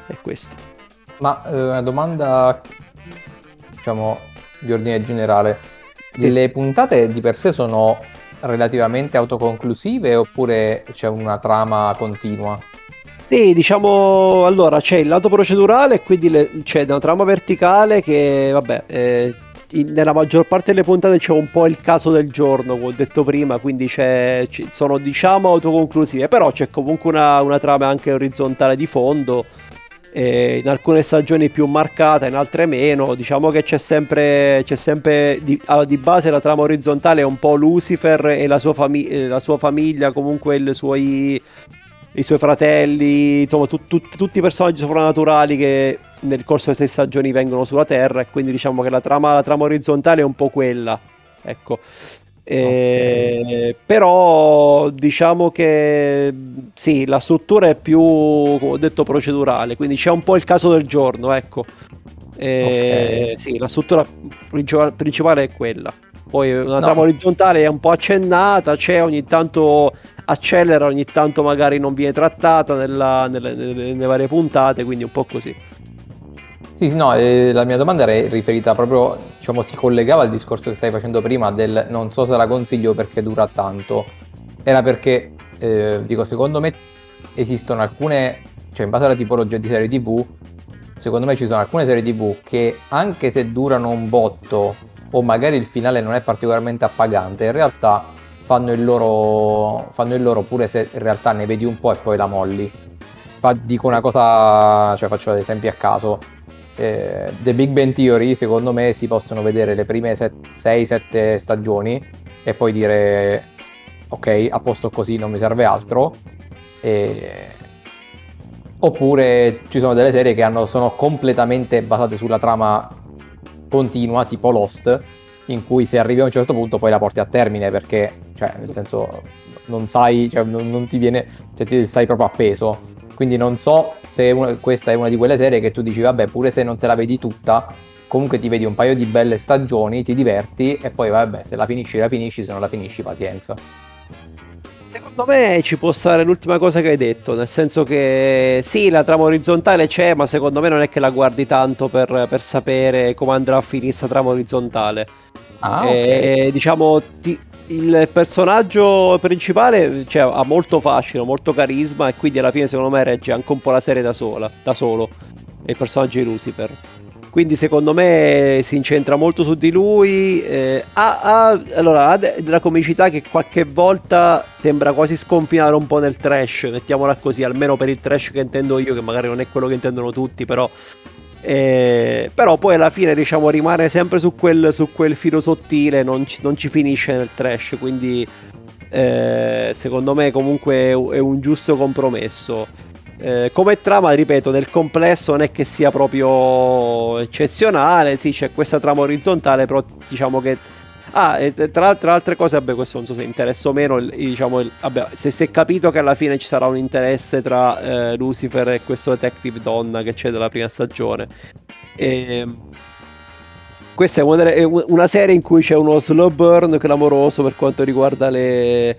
È questo. Ma eh, una domanda, diciamo, di ordine generale. Le puntate di per sé sono relativamente autoconclusive oppure c'è una trama continua? Sì, diciamo, allora c'è il lato procedurale quindi le- c'è una trama verticale che, vabbè, eh, nella maggior parte delle puntate c'è un po' il caso del giorno, come ho detto prima, quindi c'è, ci- sono diciamo autoconclusive, però c'è comunque una, una trama anche orizzontale di fondo, eh, in alcune stagioni più marcata, in altre meno, diciamo che c'è sempre, c'è sempre di, di base la trama orizzontale è un po' Lucifer e la sua, fami- eh, la sua famiglia, comunque i suoi i suoi fratelli, insomma tut- tut- tutti i personaggi soprannaturali che nel corso delle sei stagioni vengono sulla Terra e quindi diciamo che la trama, la trama orizzontale è un po' quella, ecco. E- Però diciamo che sì, la struttura è più, come ho detto, procedurale, quindi c'è un po' il caso del giorno, ecco. E- Sì, la struttura principale è quella. Poi una No. trama orizzontale è un po' accennata, c'è ogni tanto accelera, ogni tanto magari non viene trattata nella- nelle, nelle- varie puntate, quindi un po' così. Sì, sì, no, eh, la mia domanda era riferita proprio, diciamo, si collegava al discorso che stai facendo prima del non so se la consiglio perché dura tanto. Era perché, eh, dico, secondo me esistono alcune, cioè in base alla tipologia di serie TV, secondo me ci sono alcune serie TV che anche se durano un botto o magari il finale non è particolarmente appagante, in realtà fanno il loro, fanno il loro pure se in realtà ne vedi un po' e poi la molli. Fa- dico una cosa, cioè faccio dei esempi a caso. Eh, The Big Bang Theory, secondo me, si possono vedere le prime 6-7 stagioni e poi dire ok, a posto così, non mi serve altro. E- Oppure ci sono delle serie che hanno- sono completamente basate sulla trama continua, tipo Lost, in cui se arrivi a un certo punto poi la porti a termine perché, cioè, nel senso, non sai, cioè, non, non ti viene, cioè, ti stai proprio appeso. Quindi non so se una- questa è una di quelle serie che tu dici, vabbè, pure se non te la vedi tutta, comunque ti vedi un paio di belle stagioni, ti diverti e poi, vabbè, se la finisci, la finisci, se non la finisci, pazienza. Secondo me ci può stare l'ultima cosa che hai detto, nel senso che sì, la trama orizzontale c'è, ma secondo me non è che la guardi tanto per, per sapere come andrà a finire questa trama orizzontale. Ah. E, diciamo, ti- il personaggio principale cioè, ha molto fascino, molto carisma e quindi alla fine secondo me regge anche un po' la serie da sola, da solo. È il personaggio di Lucifer. Quindi secondo me si incentra molto su di lui. Eh, ha, ha, allora, ha della comicità che qualche volta sembra quasi sconfinare un po' nel trash, mettiamola così, almeno per il trash che intendo io, che magari non è quello che intendono tutti, però eh, però poi alla fine diciamo rimane sempre su quel, su quel filo sottile, non ci, non ci, finisce nel trash, quindi eh, secondo me comunque è un giusto compromesso. Eh, come trama, ripeto, nel complesso non è che sia proprio eccezionale, sì c'è questa trama orizzontale, però diciamo che Ah, tra, tra, altre cose, vabbè, questo non so se interessa o meno. Diciamo, vabbè, se si è capito che alla fine ci sarà un interesse tra eh, Lucifer e questo detective donna che c'è dalla prima stagione. E, ehm, questa è una, una, serie in cui c'è uno slow burn clamoroso per quanto riguarda le.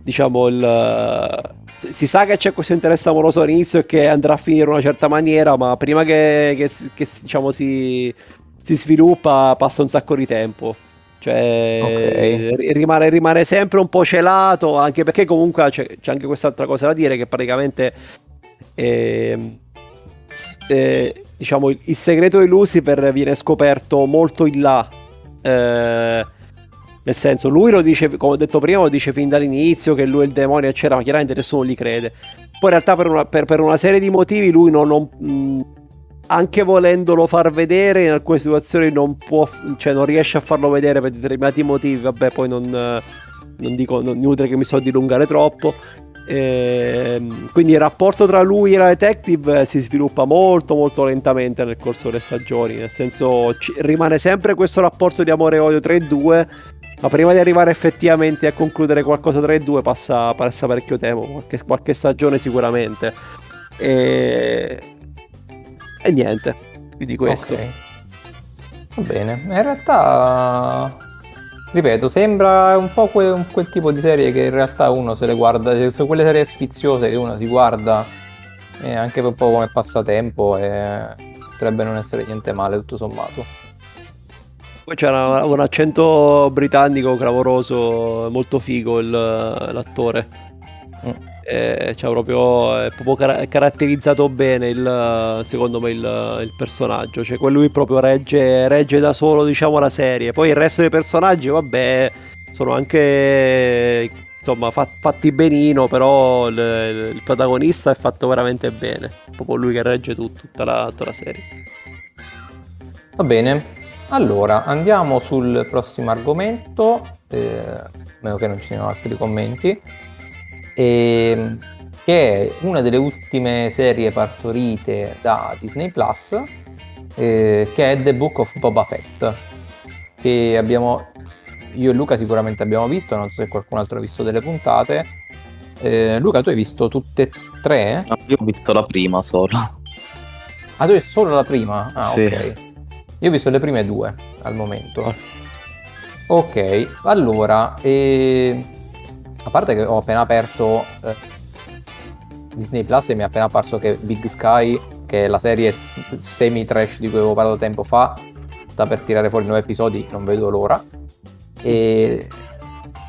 Diciamo, il. Si sa che c'è questo interesse amoroso all'inizio e che andrà a finire in una certa maniera, ma prima che, che, che diciamo, si, si sviluppa passa un sacco di tempo. Cioè, okay. rimane, rimane, sempre un po' celato, anche perché comunque c'è, c'è anche quest'altra cosa da dire che praticamente eh, eh, diciamo il, segreto di Lucifer viene scoperto molto in là. Eh, nel senso, lui lo dice, come ho detto prima, lo dice fin dall'inizio che lui è il demonio, eccetera, ma chiaramente nessuno gli crede. Poi in realtà per una, per, per una serie di motivi lui non, non mh, anche volendolo far vedere in alcune situazioni non può, cioè non riesce a farlo vedere per determinati motivi, vabbè poi non, non dico, non inutile che mi so dilungare troppo. E, ehm, quindi il rapporto tra lui e la detective si sviluppa molto molto lentamente nel corso delle stagioni, nel senso ci, rimane sempre questo rapporto di amore e odio tra i due, ma prima di arrivare effettivamente a concludere qualcosa tra i due passa, passa parecchio tempo, qualche, qualche stagione sicuramente. E e niente, quindi questo. Okay. Va bene, in realtà, ripeto, sembra un po' que- quel tipo di serie che in realtà uno se le guarda, cioè, sono quelle serie sfiziose che uno si guarda eh, anche per un po' come passatempo e potrebbe non essere niente male tutto sommato. Poi c'era un accento britannico clamoroso, molto figo il, l'attore. Mm. Eh, cioè proprio, è proprio car- caratterizzato bene il, secondo me il, il, personaggio. Cioè quello lui proprio regge, regge da solo diciamo la serie. Poi il resto dei personaggi vabbè sono anche insomma fatti benino però il, il, protagonista è fatto veramente bene. Proprio lui che regge tutto, tutta, la, tutta la serie. Va bene allora andiamo sul prossimo argomento eh, a meno che non ci siano altri commenti e, che è una delle ultime serie partorite da Disney Plus, eh, che è The Book of Boba Fett, che abbiamo, io e Luca sicuramente abbiamo visto, non so se qualcun altro ha visto delle puntate. Eh, Luca, tu hai visto tutte e tre? No, io ho visto la prima solo. Ah, tu hai solo la prima? Ah, sì. ok. Io ho visto le prime due al momento. Ok, allora, eh, a parte che ho appena aperto eh, Disney Plus e mi è appena apparso che Big Sky, che è la serie semi-trash di cui avevo parlato tempo fa, sta per tirare fuori nuovi episodi, non vedo l'ora. E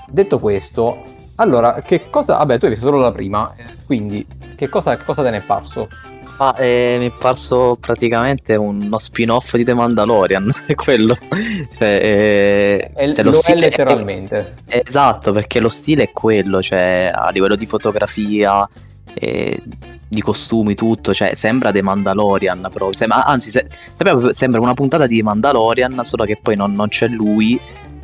detto questo, allora, che cosa... Vabbè, tu hai visto solo la prima, eh, quindi che cosa, che cosa te ne è parso? Ma eh, mi è parso praticamente uno spin-off di The Mandalorian, è quello. cioè, eh, è, cioè, lo, lo è letteralmente. È, esatto, perché lo stile è quello, cioè a livello di fotografia, eh, di costumi, tutto, cioè sembra The Mandalorian, però, sembra, anzi se, sembra una puntata di Mandalorian, solo che poi non, non c'è lui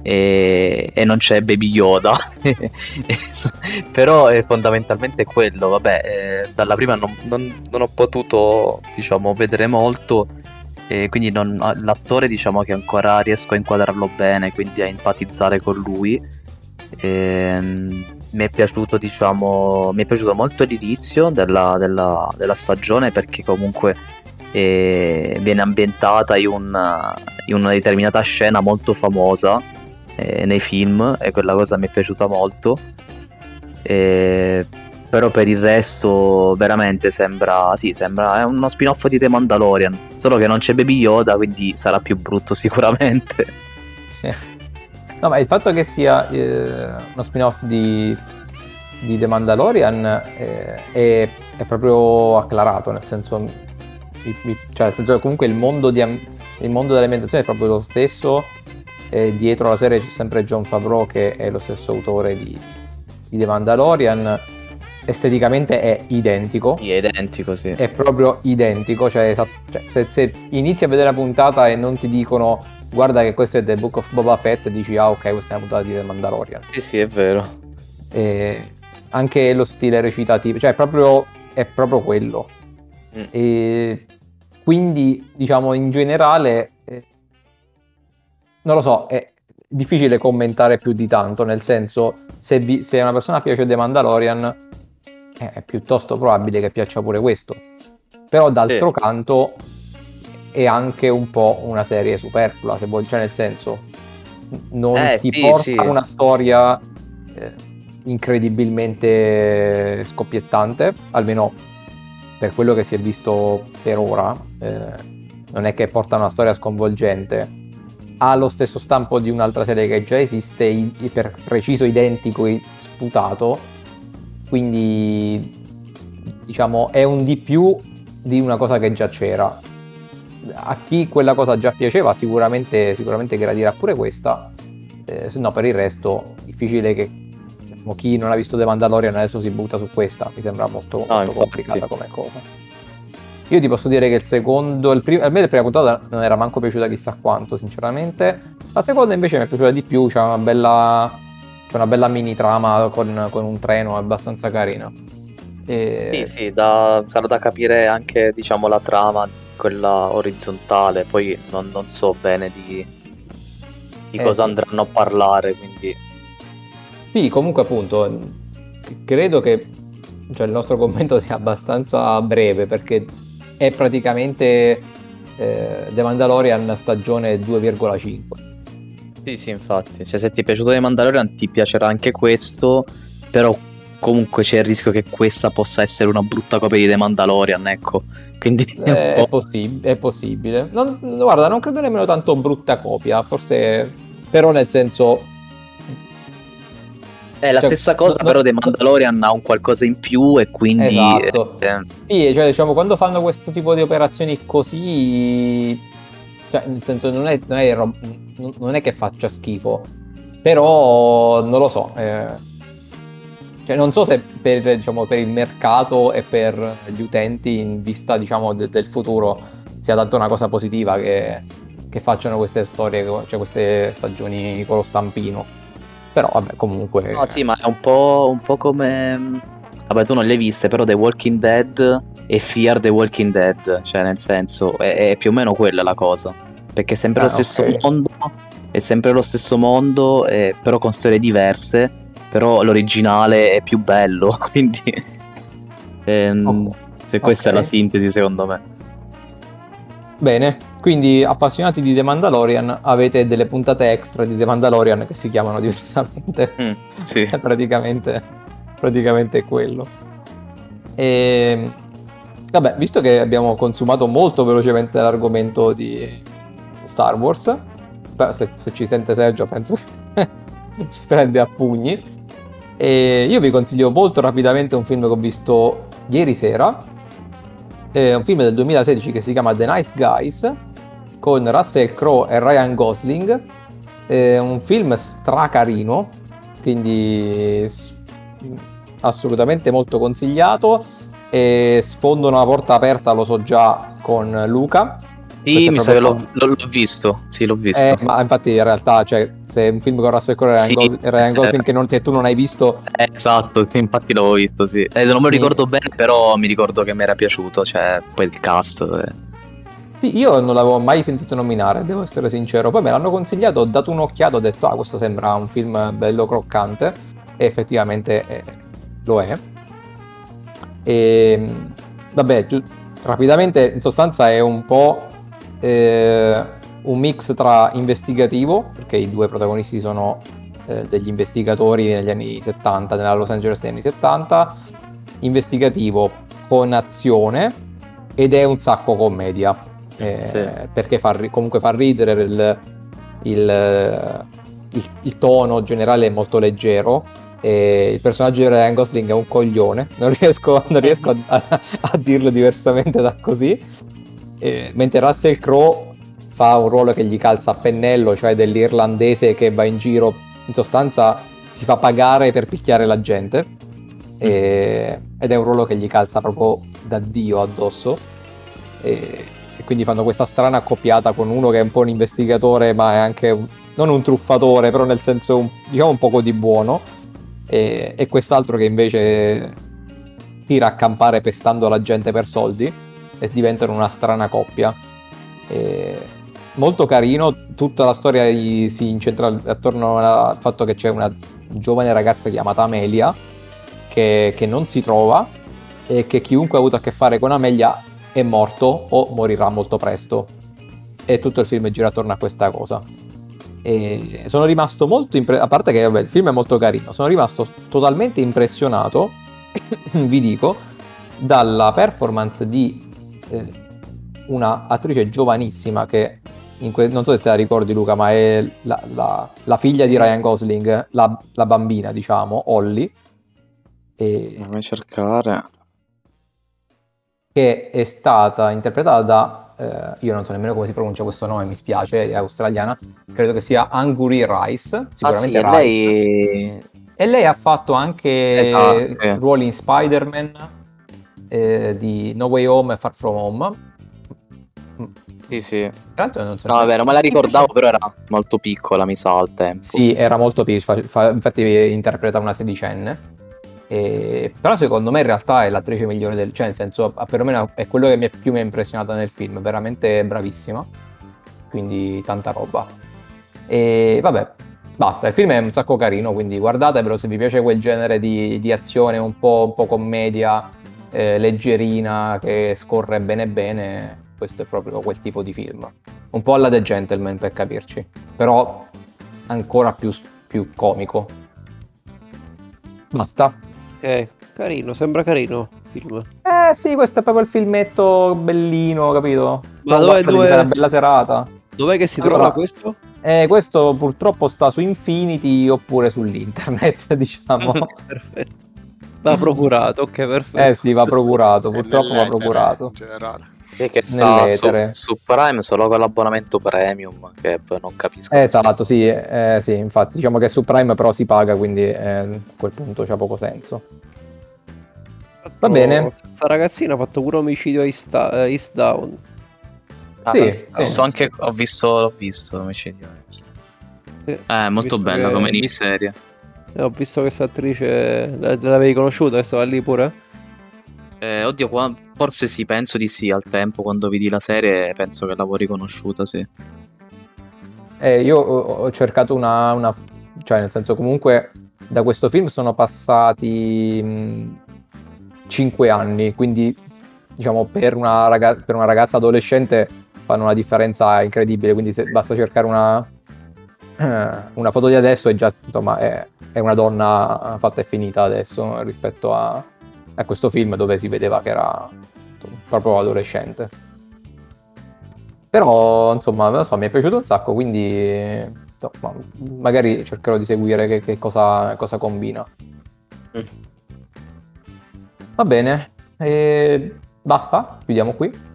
e, e non c'è Baby Yoda. Però è fondamentalmente quello, vabbè, eh, dalla prima non, non, non, ho potuto, diciamo, vedere molto. E quindi non, l'attore diciamo che ancora riesco a inquadrarlo bene, quindi a empatizzare con lui. Ehm, mi è piaciuto, diciamo, mi è piaciuto molto l'inizio della, della, della stagione perché comunque eh, viene ambientata in, un, in, una determinata scena molto famosa eh, nei film e quella cosa mi è piaciuta molto. Eh, però per il resto veramente sembra, sì, sembra è uno spin-off di The Mandalorian, solo che non c'è Baby Yoda, quindi sarà più brutto sicuramente. Sì. No, ma il fatto che sia eh, uno spin-off di, di The Mandalorian eh, è, è proprio acclarato, nel senso, cioè, nel senso comunque il mondo, di, il mondo dell'ambientazione è proprio lo stesso. E dietro la serie c'è sempre John Favreau che è lo stesso autore di, di The Mandalorian. Esteticamente è identico. Sì, è identico, sì. È proprio identico, cioè, cioè, se, se inizi a vedere la puntata e non ti dicono guarda che questo è The Book of Boba Fett, dici ah ok questa è una puntata di The Mandalorian. Sì, sì, è vero. E anche lo stile recitativo, cioè è proprio, è proprio quello. Mm. E quindi diciamo in generale, non lo so, è difficile commentare più di tanto, nel senso se, vi- se una persona piace The Mandalorian eh, è piuttosto probabile che piaccia pure questo. Però d'altro canto è anche un po' una serie superflua, se vuoi, cioè nel senso non Eh, ti sì, porta sì. una storia eh, incredibilmente scoppiettante, almeno per quello che si è visto per ora. eh, non è che porta una storia sconvolgente. Ha lo stesso stampo di un'altra serie che già esiste, i- per preciso identico e sputato. Quindi diciamo è un di più di una cosa che già c'era. A chi quella cosa già piaceva sicuramente, sicuramente gradirà pure questa. Eh, se no per il resto difficile che diciamo, chi non ha visto The Mandalorian adesso si butta su questa. Mi sembra molto, molto infatti. complicata come cosa. Io ti posso dire che il secondo, il primo, a me la prima puntata non era manco piaciuta chissà quanto, sinceramente. La seconda invece mi è piaciuta di più, c'è una bella, c'è una bella mini trama con, con un treno abbastanza carina. E- Sì, sì, da- sarà da capire anche, diciamo, la trama, quella orizzontale, poi non, non so bene di, di Eh, cosa sì. andranno a parlare, quindi... Sì, comunque appunto, credo che cioè, il nostro commento sia abbastanza breve perché è praticamente eh, The Mandalorian stagione 2,5. Sì, sì, infatti. Cioè, se ti è piaciuto The Mandalorian ti piacerà anche questo, però comunque c'è il rischio che questa possa essere una brutta copia di The Mandalorian, ecco. Quindi è Eh, È, po'- possi- è possibile. Non- guarda, non credo nemmeno tanto brutta copia, forse però nel senso... è la cioè, stessa cosa, no- però The Mandalorian ha un qualcosa in più e quindi... Esatto. eh, Sì, cioè diciamo quando fanno questo tipo di operazioni così... Cioè, nel senso non è, non è, non è che faccia schifo, però non lo so. eh, Cioè, non so se per, diciamo, per il mercato e per gli utenti in vista diciamo, de- del futuro sia tanto una cosa positiva che, che facciano queste storie, cioè queste stagioni con lo stampino. Però vabbè, comunque... No, sì, ma è un po', un po' come... Vabbè, tu non le hai viste, però The Walking Dead e Fear The Walking Dead, cioè nel senso, è, è più o meno quella la cosa. Perché è sempre Ah, lo stesso ok. mondo, è sempre lo stesso mondo, eh, però con storie diverse, però l'originale è più bello, quindi... ehm, se questa è la sintesi, secondo me. Bene, quindi appassionati di The Mandalorian avete delle puntate extra di The Mandalorian che si chiamano diversamente. Mm, sì. È praticamente, praticamente quello. E, vabbè, visto che abbiamo consumato molto velocemente l'argomento di Star Wars, se, se ci sente Sergio penso che ci prende a pugni. E io vi consiglio molto rapidamente un film che ho visto ieri sera. È un film del 2016 che si chiama The Nice Guys con Russell Crowe e Ryan Gosling. È un film stracarino, quindi assolutamente molto consigliato. E sfondo una porta aperta, lo so già, con Luca. Sì, mi sa che l'ho, l'ho- l'ho visto, sì, l'ho visto. Eh, ma infatti in realtà, cioè, se è un film con Russell Crowe e Ryan, Sì. Gos- e Ryan Gosling che, non- che tu non hai visto, Eh, esatto, sì, infatti l'avevo visto, sì. Eh, non me lo ricordo bene, però mi ricordo che mi era piaciuto, cioè, poi il cast. eh. Sì, io non l'avevo mai sentito nominare, devo essere sincero. Poi me l'hanno consigliato, ho dato un'occhiata, ho detto, ah, questo sembra un film bello croccante. E effettivamente eh, lo è. E vabbè, giu- rapidamente, in sostanza è un po' eh, un mix tra investigativo, perché i due protagonisti sono eh, degli investigatori negli anni 70, nella Los Angeles degli anni 70, investigativo con azione ed è un sacco commedia. Eh, Sì. Perché fa, comunque fa ridere il, il, il, il tono generale è molto leggero. E il personaggio di Ryan Gosling è un coglione, non riesco, non riesco a, a- a dirlo diversamente da così. E- mentre Russell Crowe fa un ruolo che gli calza a pennello, cioè dell'irlandese che va in giro, in sostanza si fa pagare per picchiare la gente. E- ed è un ruolo che gli calza proprio da Dio addosso. E quindi fanno questa strana accoppiata con uno che è un po' un investigatore, ma è anche un- non un truffatore, però nel senso diciamo un poco di buono. E, e quest'altro che invece tira a campare pestando la gente per soldi e diventano una strana coppia. E molto carino, tutta la storia si incentra attorno al fatto che c'è una giovane ragazza chiamata Amelia che, che non si trova e che chiunque ha avuto a che fare con Amelia è morto o morirà molto presto. E tutto il film gira attorno a questa cosa. E sono rimasto molto impressionato, a parte che vabbè, il film è molto carino, sono rimasto totalmente impressionato, vi dico, dalla performance di eh, una attrice giovanissima che que- non so se te la ricordi Luca, ma è la, la- la figlia di Ryan Gosling, la, la bambina diciamo, Holly, e- Fammi cercare. Che è stata interpretata da, eh, io non so nemmeno come si pronuncia questo nome, mi spiace, è australiana, credo che sia Anguri Rice, Ah, sicuramente sì, Rice. lei... E lei ha fatto anche Esatto, ruoli in Spider-Man, eh, di No Way Home e Far From Home. Sì, sì. Tra l'altro non so No, è vero, me la ricordavo, però era molto piccola, mi sa, al tempo. Sì, era molto piccola, fa- infatti interpreta una sedicenne. E- Però secondo me in realtà è l'attrice migliore del... Cioè nel senso, perlomeno è quello che mi è più mi ha impressionata nel film, veramente bravissima. Quindi tanta roba. E vabbè, basta, il film è un sacco carino, quindi guardatevelo se vi piace quel genere di, di azione un po', un po' commedia, eh, leggerina, che scorre bene bene, questo è proprio quel tipo di film. Un po' alla The Gentleman per capirci, però ancora più, più comico. Basta. Ok, carino, sembra carino il film. Eh sì, questo è proprio il filmetto bellino, capito? Ma dove- dove- Una bella serata. Dov'è che si Allora- trova questo? Eh, questo purtroppo sta su Infinity oppure sull'internet, diciamo. Perfetto. Va procurato, ok, perfetto. eh sì, va procurato, purtroppo va procurato. In generale. Sì, che sta su, su Prime solo con l'abbonamento premium, che non capisco. Eh, esatto, sì, eh, sì, infatti diciamo che su Prime però si paga, quindi eh, a quel punto c'ha poco senso. Va bene. Questa ragazzina ha fatto pure omicidio a East, eh, East Down. Ah, sì, ho sì. visto anche, ho visto, l'ho visto, omicidio. Sì. Eh, molto bella che- come miniserie. Eh, ho visto questa attrice, la- l'avevi conosciuta che stava lì pure? Eh, oddio, qua- forse sì, penso di sì, al tempo, quando vidi la serie, penso che l'avevo riconosciuta, sì. Eh, io ho cercato una, una- cioè nel senso comunque da questo film sono passati 5 anni, quindi diciamo per una, raga- per una ragazza adolescente fanno una differenza incredibile, quindi se basta cercare una, una foto di adesso e già insomma è, è una donna fatta e finita adesso rispetto a, a questo film dove si vedeva che era proprio adolescente. Però, insomma, non lo so, mi è piaciuto un sacco, quindi insomma, magari cercherò di seguire che, che cosa, cosa combina. Mm. Va bene, e basta, chiudiamo qui.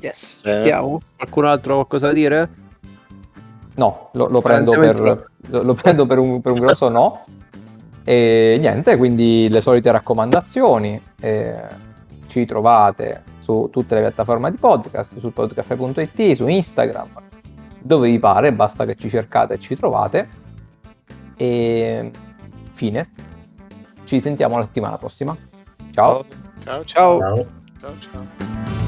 Yes, Eh. Sentiamo. Qualcun altro ha qualcosa da dire? No, lo, lo prendo, per, lo, lo prendo per, un, per un grosso no. E niente, quindi le solite raccomandazioni. eh, ci trovate su tutte le piattaforme di podcast, su podcafe.it, su Instagram, dove vi pare, basta che ci cercate e ci trovate. E fine. Ci sentiamo la settimana prossima. Ciao ciao. Ciao. Ciao. ciao, ciao.